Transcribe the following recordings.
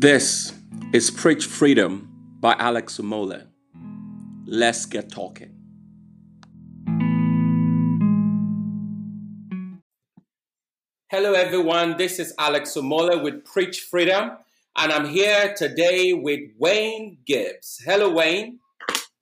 This is Preach Freedom by Alex Omola. Let's get talking. Hello, everyone. This is Alex Omola with Preach Freedom, and I'm here today with Wayne Gibbs. Hello, Wayne.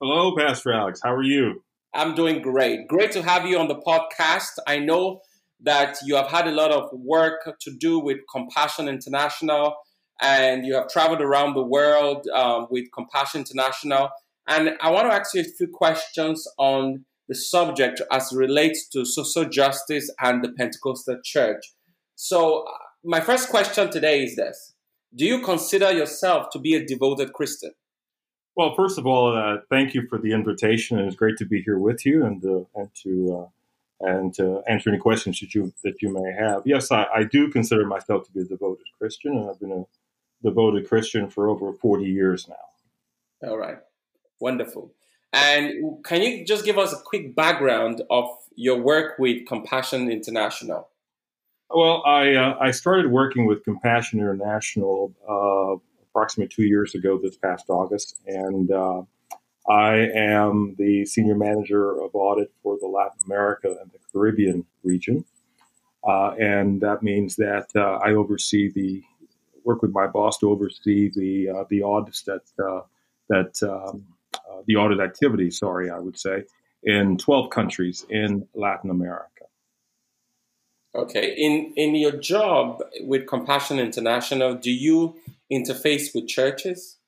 Hello, Pastor Alex. How are you? I'm doing great. Great to have you on the podcast. I know that you have had a lot of work to do with Compassion International and you have traveled around the world um, with Compassion International. And I want to ask you a few questions on the subject as it relates to social justice and the Pentecostal church. So, uh, my first question today is this Do you consider yourself to be a devoted Christian? Well, first of all, uh, thank you for the invitation, it's great to be here with you and uh, and to uh, and to answer any questions that you that you may have. Yes, I, I, do consider myself to be a devoted Christian, and I've been a devoted Christian for over 40 years now. All right. Wonderful. And can you just give us a quick background of your work with Compassion International? Well, I, uh, I started working with Compassion International uh, approximately two years ago this past August, and uh, I am the senior manager of audit for the Latin America and the Caribbean region. Uh, and that means that uh, I oversee the work with my boss to oversee the uh, the audits that uh, that um, uh, the audit activity. Sorry, I would say in 12 countries in Latin America. Okay, in in your job with Compassion International, do you interface with churches?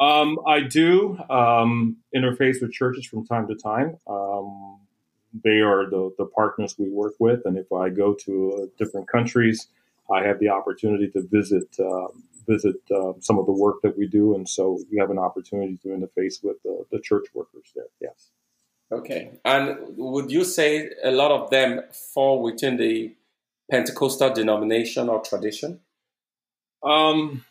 Um, I do um, interface with churches from time to time. Um, they are the, the partners we work with, and if I go to uh, different countries, I have the opportunity to visit uh, visit uh, some of the work that we do, and so you have an opportunity to interface with the, the church workers there. Yes. Okay, and would you say a lot of them fall within the Pentecostal denomination or tradition? Um,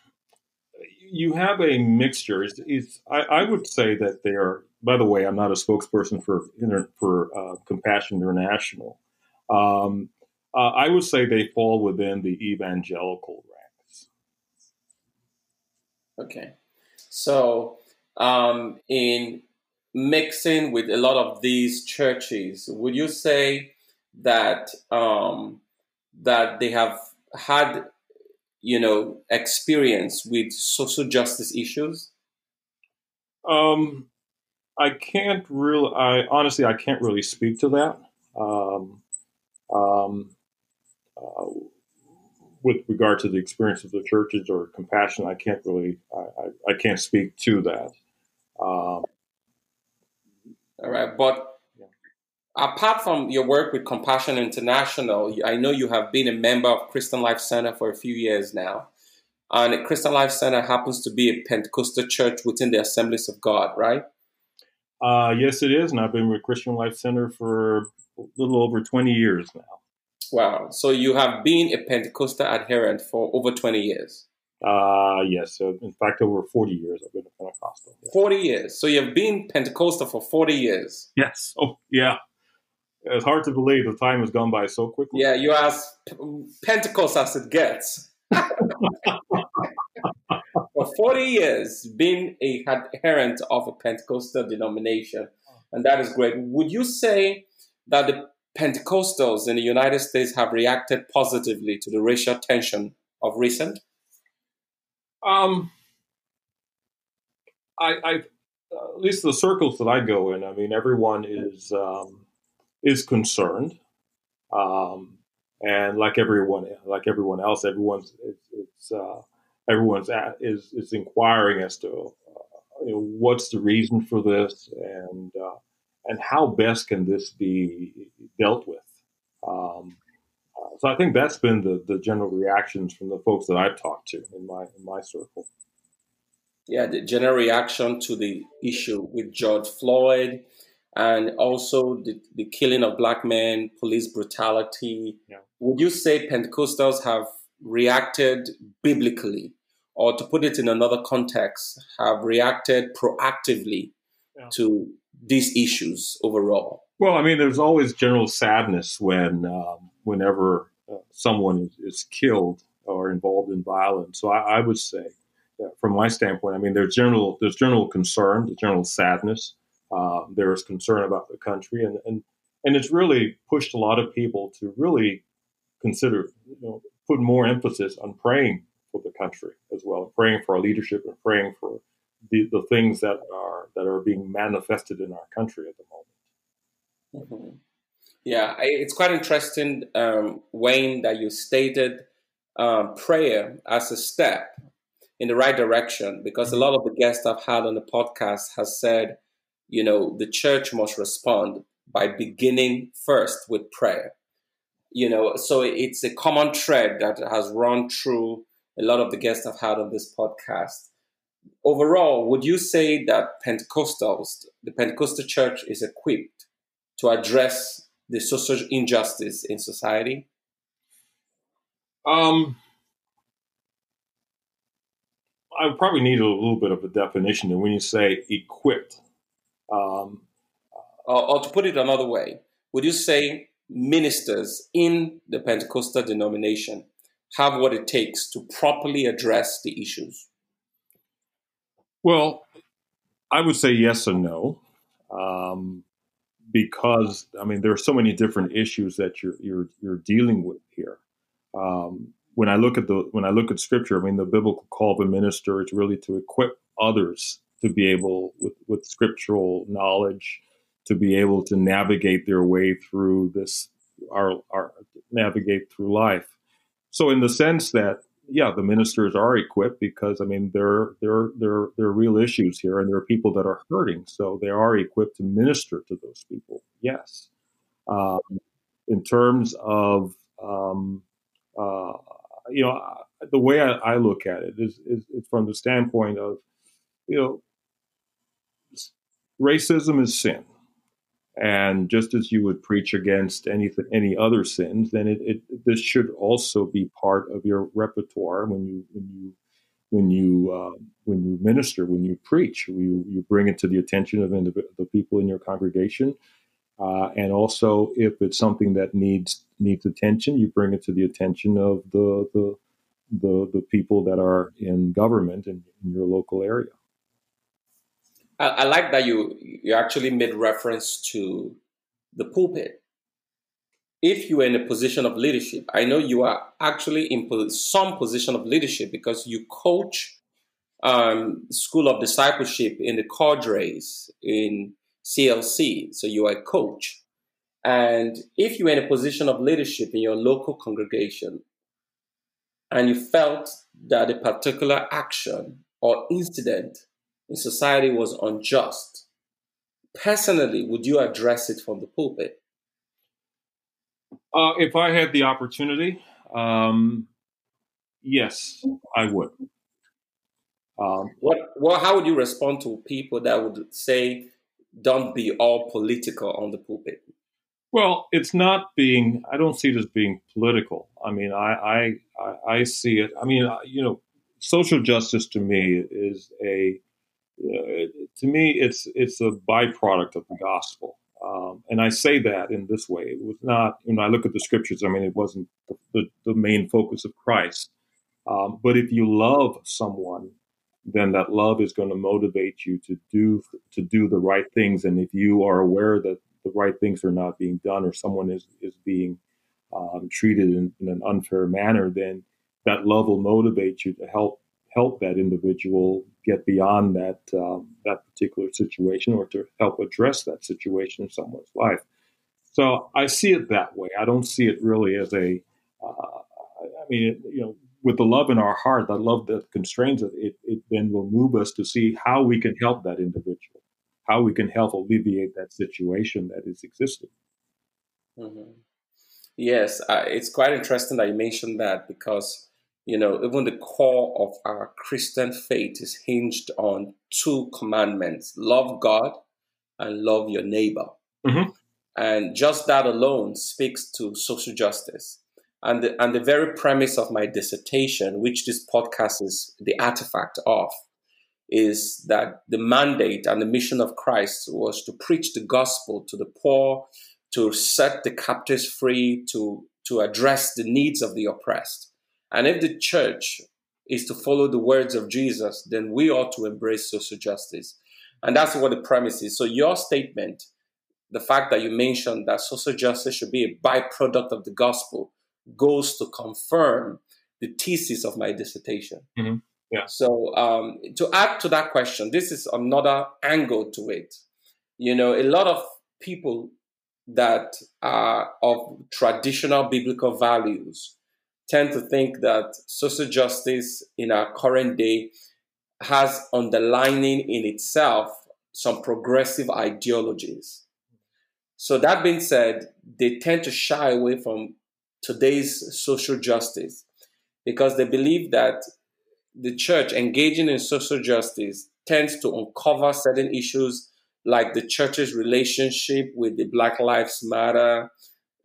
you have a mixture. It's, it's, I, I, would say that they are. By the way, I'm not a spokesperson for for uh, Compassion International. Um, uh, I would say they fall within the evangelical ranks. Okay. So, um, in mixing with a lot of these churches, would you say that um, that they have had, you know, experience with social justice issues? Um, I can't really. I honestly, I can't really speak to that. Um, um, uh, with regard to the experience of the churches or compassion, I can't really, I, I, I can't speak to that. Um, All right, but apart from your work with Compassion International, I know you have been a member of Christian Life Center for a few years now. And Christian Life Center happens to be a Pentecostal church within the Assemblies of God, right? Uh, yes, it is. And I've been with Christian Life Center for a little over 20 years now. Wow. So you have been a Pentecostal adherent for over 20 years? Uh, yes. So in fact, over 40 years I've been a Pentecostal. Yes. 40 years. So you've been Pentecostal for 40 years? Yes. Oh, yeah. It's hard to believe the time has gone by so quickly. Yeah, you're as Pentecost as it gets. for 40 years, being a adherent of a Pentecostal denomination, and that is great. Would you say that the Pentecostals in the United States have reacted positively to the racial tension of recent? Um, I, I at least the circles that I go in, I mean, everyone is um, is concerned, um, and like everyone, like everyone else, everyone's it's, it's uh, everyone's at, is is inquiring as to uh, you know, what's the reason for this, and uh, and how best can this be dealt with. Um, uh, so I think that's been the, the general reactions from the folks that I've talked to in my in my circle. Yeah, the general reaction to the issue with George Floyd and also the, the killing of black men, police brutality. Yeah. Would you say Pentecostals have reacted biblically, or to put it in another context, have reacted proactively yeah. to these issues overall? Well, I mean, there's always general sadness when um, whenever uh, someone is, is, killed or involved in violence. So I, I, would say from my standpoint, I mean, there's general there's general concern, there's general sadness. Uh, there's concern about the country, and, and and it's really pushed a lot of people to really consider, you know, put more emphasis on praying for the country as well, praying for our leadership, and praying for the, the things that are that are being manifested in our country at the moment. Mm-hmm. Yeah, it's quite interesting, um, Wayne, that you stated um, prayer as a step in the right direction because a lot of the guests I've had on the podcast has said, you know, the church must respond by beginning first with prayer. You know, so it's a common thread that has run through a lot of the guests I've had on this podcast. Overall, would you say that Pentecostals, the Pentecostal church, is equipped to address the social injustice in society? Um, I probably need a little bit of a definition. And when you say equipped, um, or, or, to put it another way, would you say ministers in the Pentecostal denomination have what it takes to properly address the issues? Well, I would say yes and no. Um, because I mean there are so many different issues that you're you're you're dealing with here. Um, when I look at the when I look at scripture, I mean the biblical call of a minister is really to equip others to be able with with scriptural knowledge to be able to navigate their way through this our, our navigate through life. So in the sense that yeah, the ministers are equipped because I mean there there there there are real issues here, and there are people that are hurting, so they are equipped to minister to those people. Yes, um, in terms of um, uh, you know the way I, I look at it is, is, is from the standpoint of you know racism is sin. And just as you would preach against any any other sins, then it, it, this should also be part of your repertoire when you when you when you uh, when you minister, when you preach, you you bring it to the attention of the, people in your congregation, uh, and also if it's something that needs needs attention, you bring it to the attention of the the the, the people that are in government in, in your local area. I, I like that you you actually made reference to the pulpit. If you are in a position of leadership, I know you are actually in some position of leadership because you coach um, School of Discipleship in the cadres in CLC. So you are a coach. And if you're in a position of leadership in your local congregation and you felt that a particular action or incident in society was unjust, personally, would you address it from the pulpit? Uh, if I had the opportunity, um, yes, I would. Um, what, well, how would you respond to people that would say, "Don't be all political on the pulpit"? Well, it's not being. I don't see it as being political. I mean, I I I see it. I mean, you know, social justice to me is a to me, it's it's a byproduct of the gospel. Um, and I say that in this way. It was not, when I look at the scriptures, I mean, it wasn't the, the, the main focus of Christ. Um, but if you love someone, then that love is going to motivate you to do to do the right things. And if you are aware that the right things are not being done, or someone is is being um, treated in, in, an unfair manner, then that love will motivate you to help help that individual get beyond that um, that particular situation or to help address that situation in someone's life. So I see it that way. I don't see it really as a. Uh, I mean, you know, with the love in our heart, that love that constrains it, it, it then will move us to see how we can help that individual, how we can help alleviate that situation that is existing. Mm-hmm. Yes, uh, it's quite interesting that you mentioned that because you know, even the core of our Christian faith is hinged on two commandments love God and love your neighbor. Mm-hmm. And just that alone speaks to social justice. And the, and the very premise of my dissertation, which this podcast is the artifact of, is that the mandate and the mission of Christ was to preach the gospel to the poor, to set the captives free, to, to address the needs of the oppressed. And if the church is to follow the words of Jesus, then we ought to embrace social justice. And that's what the premise is. So, your statement, the fact that you mentioned that social justice should be a byproduct of the gospel, goes to confirm the thesis of my dissertation. Mm-hmm. Yeah. So, um, to add to that question, this is another angle to it. You know, a lot of people that are of traditional biblical values tend to think that social justice in our current day has underlining in itself some progressive ideologies. So, that being said, they tend to shy away from today's social justice because they believe that the church engaging in social justice tends to uncover certain issues like the church's relationship with the Black Lives Matter,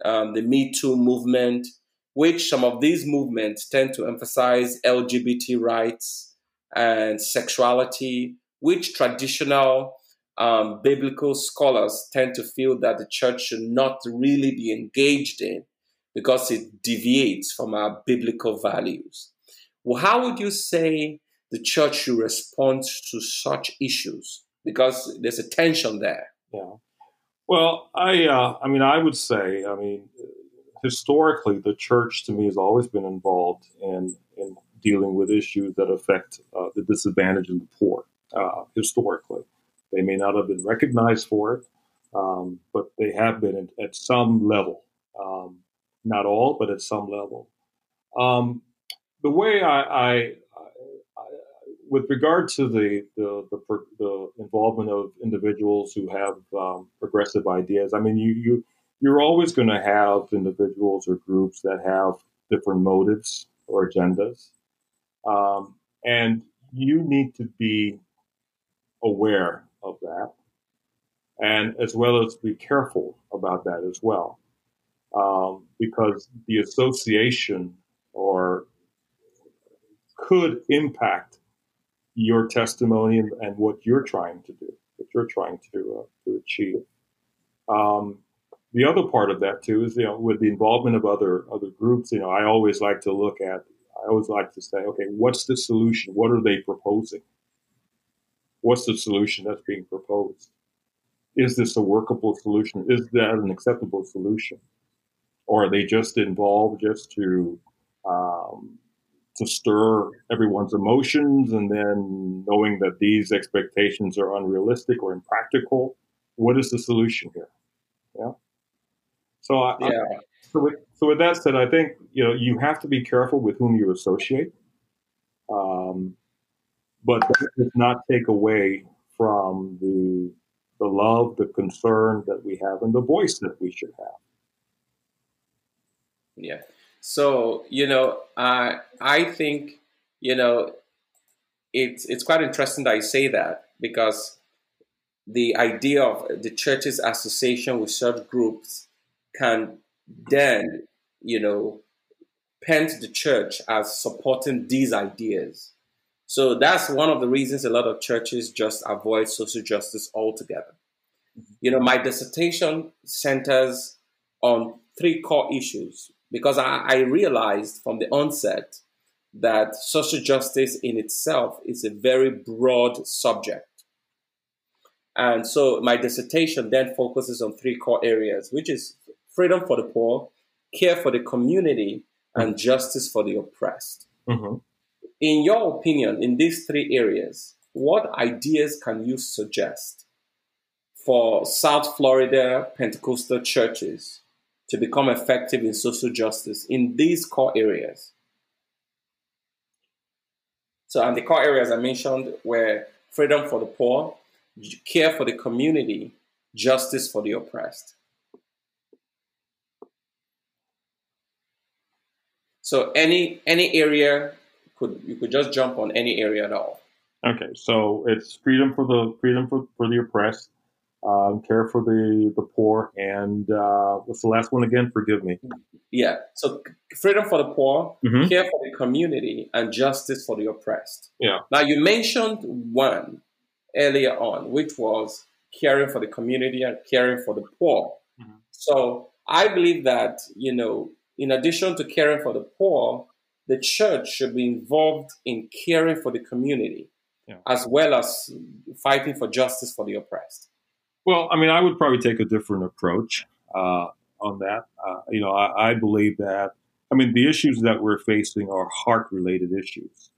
um, the Me Too movement, which some of these movements tend to emphasize LGBT rights and sexuality, which traditional um, biblical scholars tend to feel that the church should not really be engaged in because it deviates from our biblical values. Well, how would you say the church should respond to such issues? Because there's a tension there. Yeah. Well, I, uh, I mean, I would say, I mean, historically, the church to me has always been involved in, in dealing with issues that affect uh, the disadvantaged and the poor. Uh, historically, they may not have been recognized for it, um, but they have been at, at some level. Um, not all, but at some level. Um, the way I, I, I, with regard to the, the the, the involvement of individuals who have um, progressive ideas, I mean, you you you're always going to have individuals or groups that have different motives or agendas. Um, and you need to be aware of that and as well as be careful about that as well. Um, because the association or could impact your testimony and, and, what you're trying to do, what you're trying to, uh, to achieve. Um, the other part of that too is you know with the involvement of other other groups you know i always like to look at i always like to say okay what's the solution? What are they proposing? What's the solution that's being proposed? Is this a workable solution? Is that an acceptable solution? Or are they just involved just to um, to stir everyone's emotions and then knowing that these expectations are unrealistic or impractical? What is the solution here? Yeah so, I, yeah. I, so, with, so with that said, I think you know you have to be careful with whom you associate, um, but that does not take away from the the love, the concern that we have, and the voice that we should have. Yeah. So you know, I I think you know it's it's quite interesting that I say that because the idea of the church's association with such groups can then, you know, paint the church as supporting these ideas. So that's one of the reasons a lot of churches just avoid social justice altogether. Mm-hmm. You know, my dissertation centers on three core issues because I, I realized from the onset that social justice in itself is a very broad subject. And so my dissertation then focuses on three core areas, which is freedom for the poor, care for the community, and justice for the oppressed. Mm-hmm. In your opinion, in these three areas, what ideas can you suggest for South Florida Pentecostal churches to become effective in social justice in these core areas? So, and the core areas I mentioned were freedom for the poor, care for the community, justice for the oppressed. So any any area could you could just jump on any area at all. Okay, so it's freedom for the freedom for, for the oppressed, um, care for the the poor, and uh, what's the last one again? Forgive me. Yeah, so freedom for the poor, mm-hmm. care for the community, and justice for the oppressed. Yeah. Now you mentioned one earlier on, which was caring for the community and caring for the poor. Mm-hmm. So I believe that you know in addition to caring for the poor, the church should be involved in caring for the community yeah. as well as fighting for justice for the oppressed? Well, I mean, I would probably take a different approach uh, on that. Uh, you know, I, I, believe that, I mean, the issues that we're facing are heart related issues.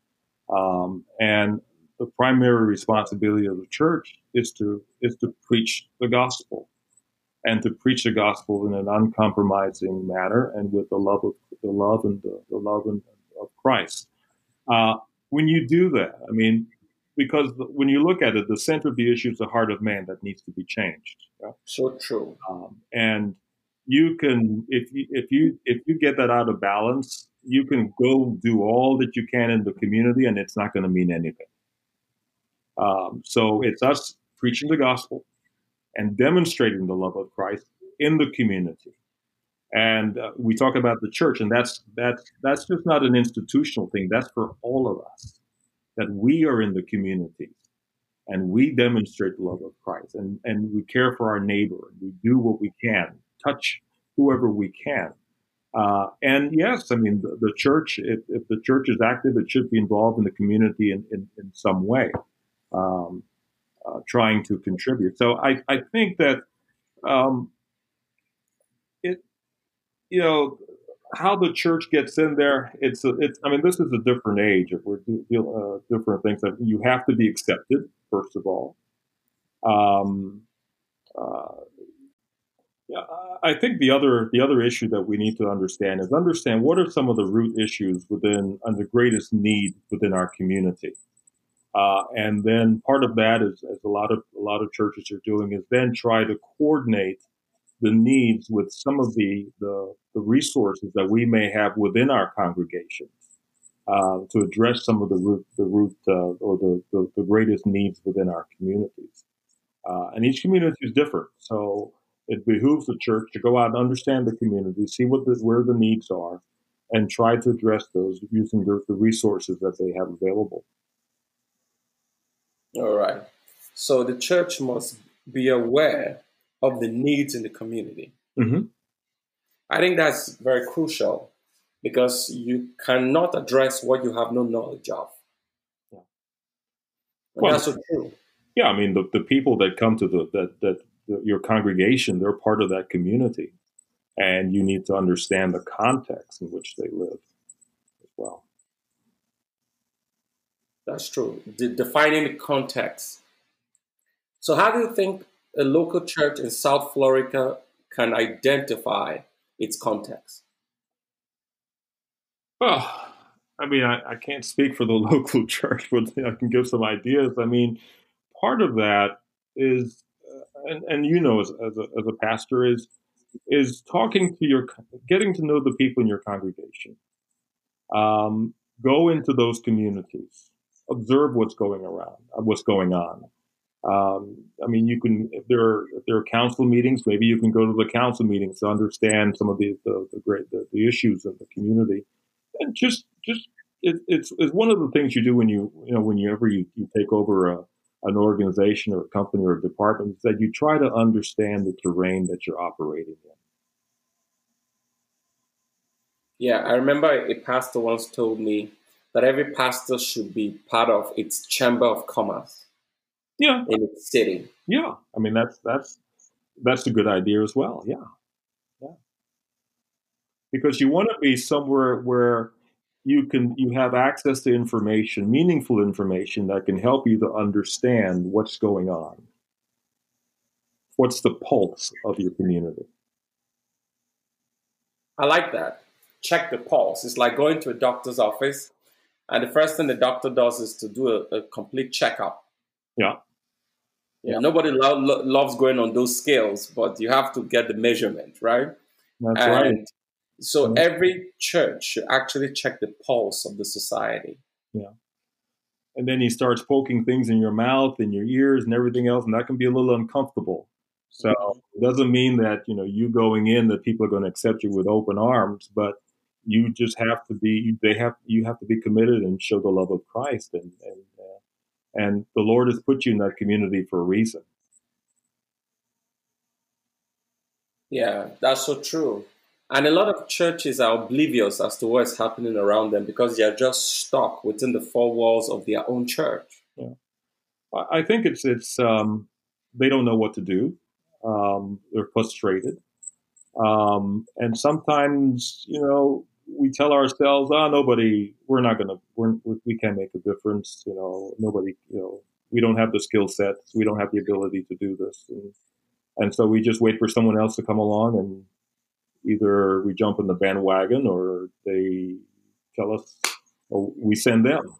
Um, and the primary responsibility of the church is to is to preach the gospel and to preach the gospel in an uncompromising manner and with the love of the love and the, the love and, of Christ. Uh, when you do that, I mean, because when you look at it, the center of the issue is the heart of man that needs to be changed. Yeah? So true. Um, and you can, if you if you if you get that out of balance, you can go do all that you can in the community, and it's not going to mean anything. Um, so it's us preaching the gospel and demonstrating the love of Christ in the community. And uh, we talk about the church, and that's that's that's just not an institutional thing. That's for all of us. That we are in the community, and we demonstrate the love of Christ, and and we care for our neighbor. We do what we can, touch whoever we can. Uh, and yes, I mean the, the church. If, if, the church is active, it should be involved in the community in, in, in some way um, uh, trying to contribute. So I, I think that um, it, you know, how the church gets in there, it's, a, it's. I mean, this is a different age. If we're dealing uh, different things, that you have to be accepted first of all. Um, uh, yeah, I think the other the other issue that we need to understand is understand what are some of the root issues within and the greatest need within our community. Uh, and then part of that is, as a lot of a lot of churches are doing, is then try to coordinate the needs with some of the the, the resources that we may have within our congregations uh, to address some of the root the root uh, or the, the, the greatest needs within our communities. Uh, and each community is different, so it behooves the church to go out and understand the community, see what the, where the needs are, and try to address those using the, the resources that they have available. All right. So the church must be aware of the needs in the community. Mm-hmm. I think that's very crucial because you cannot address what you have no knowledge of. Yeah. Well, that's so true. Yeah, I mean the, the people that come to the that that the, your congregation, they're part of that community, and you need to understand the context in which they live as well. That's true. De- defining the context. So, how do you think a local church in South Florida can identify its context? Well, I mean, I, I can't speak for the local church, but I can give some ideas. I mean, part of that is, uh, and, and you know, as, as, a, as a pastor, is is talking to your, getting to know the people in your congregation. Um, go into those communities observe what's going around, uh, what's going on. Um, I mean, you can if there are if there are council meetings, maybe you can go to the council meetings to understand some of the the, the great the, the, issues of the community, and just just it, it's it's one of the things you do when you you know whenever you, ever you take over a an organization or a company or a department is that you try to understand the terrain that you're operating in. Yeah, I remember a pastor once told me that every pastor should be part of its chamber of commerce. Yeah. In its city. Yeah. I mean that's that's that's a good idea as well. Yeah. Yeah. Because you want to be somewhere where you can you have access to information, meaningful information that can help you to understand what's going on. What's the pulse of your community? I like that. Check the pulse. It's like going to a doctor's office and the first thing the doctor does is to do a, a complete checkup. Yeah. Yeah. Nobody lo- lo- loves going on those scales, but you have to get the measurement, right? That's and right. So mm-hmm. every church should actually check the pulse of the society. Yeah. And then he starts poking things in your mouth and your ears and everything else, and that can be a little uncomfortable. So mm-hmm. it doesn't mean that you know you going in that people are going to accept you with open arms, but you just have to be they have you have to be committed and show the love of Christ and and uh, and the Lord has put you in that community for a reason. Yeah, that's so true. And a lot of churches are oblivious as to what's happening around them because they are just stuck within the four walls of their own church. Yeah. I think it's it's um, they don't know what to do. Um, they're frustrated, um, and sometimes you know we tell ourselves, "Ah, oh, nobody, we're not gonna, we're, we can't make a difference." You know, nobody, you know, we don't have the skill sets, we don't have the ability to do this, and, and so we just wait for someone else to come along and either we jump in the bandwagon or they tell us, or we send them.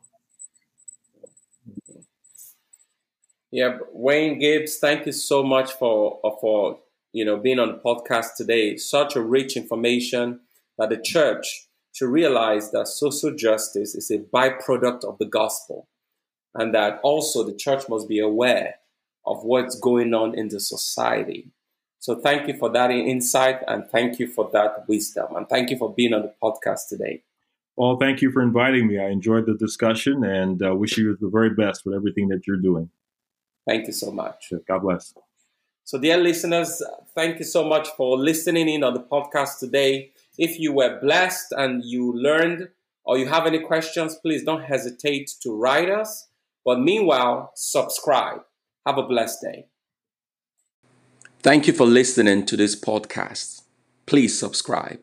Yeah, Wayne Gibbs, thank you so much for for you know being on the podcast today. Such a rich information that the church should realize that social justice is a byproduct of the gospel, and that also the church must be aware of what's going on in the society. So thank you for that insight and thank you for that wisdom. And thank you for being on the podcast today. Well, thank you for inviting me. I enjoyed the discussion and uh, wish you the very best with everything that you're doing. Thank you so much. God bless. So, dear listeners, thank you so much for listening in on the podcast today. If you were blessed and you learned or you have any questions, please don't hesitate to write us. But meanwhile, subscribe. Have a blessed day. Thank you for listening to this podcast. Please subscribe.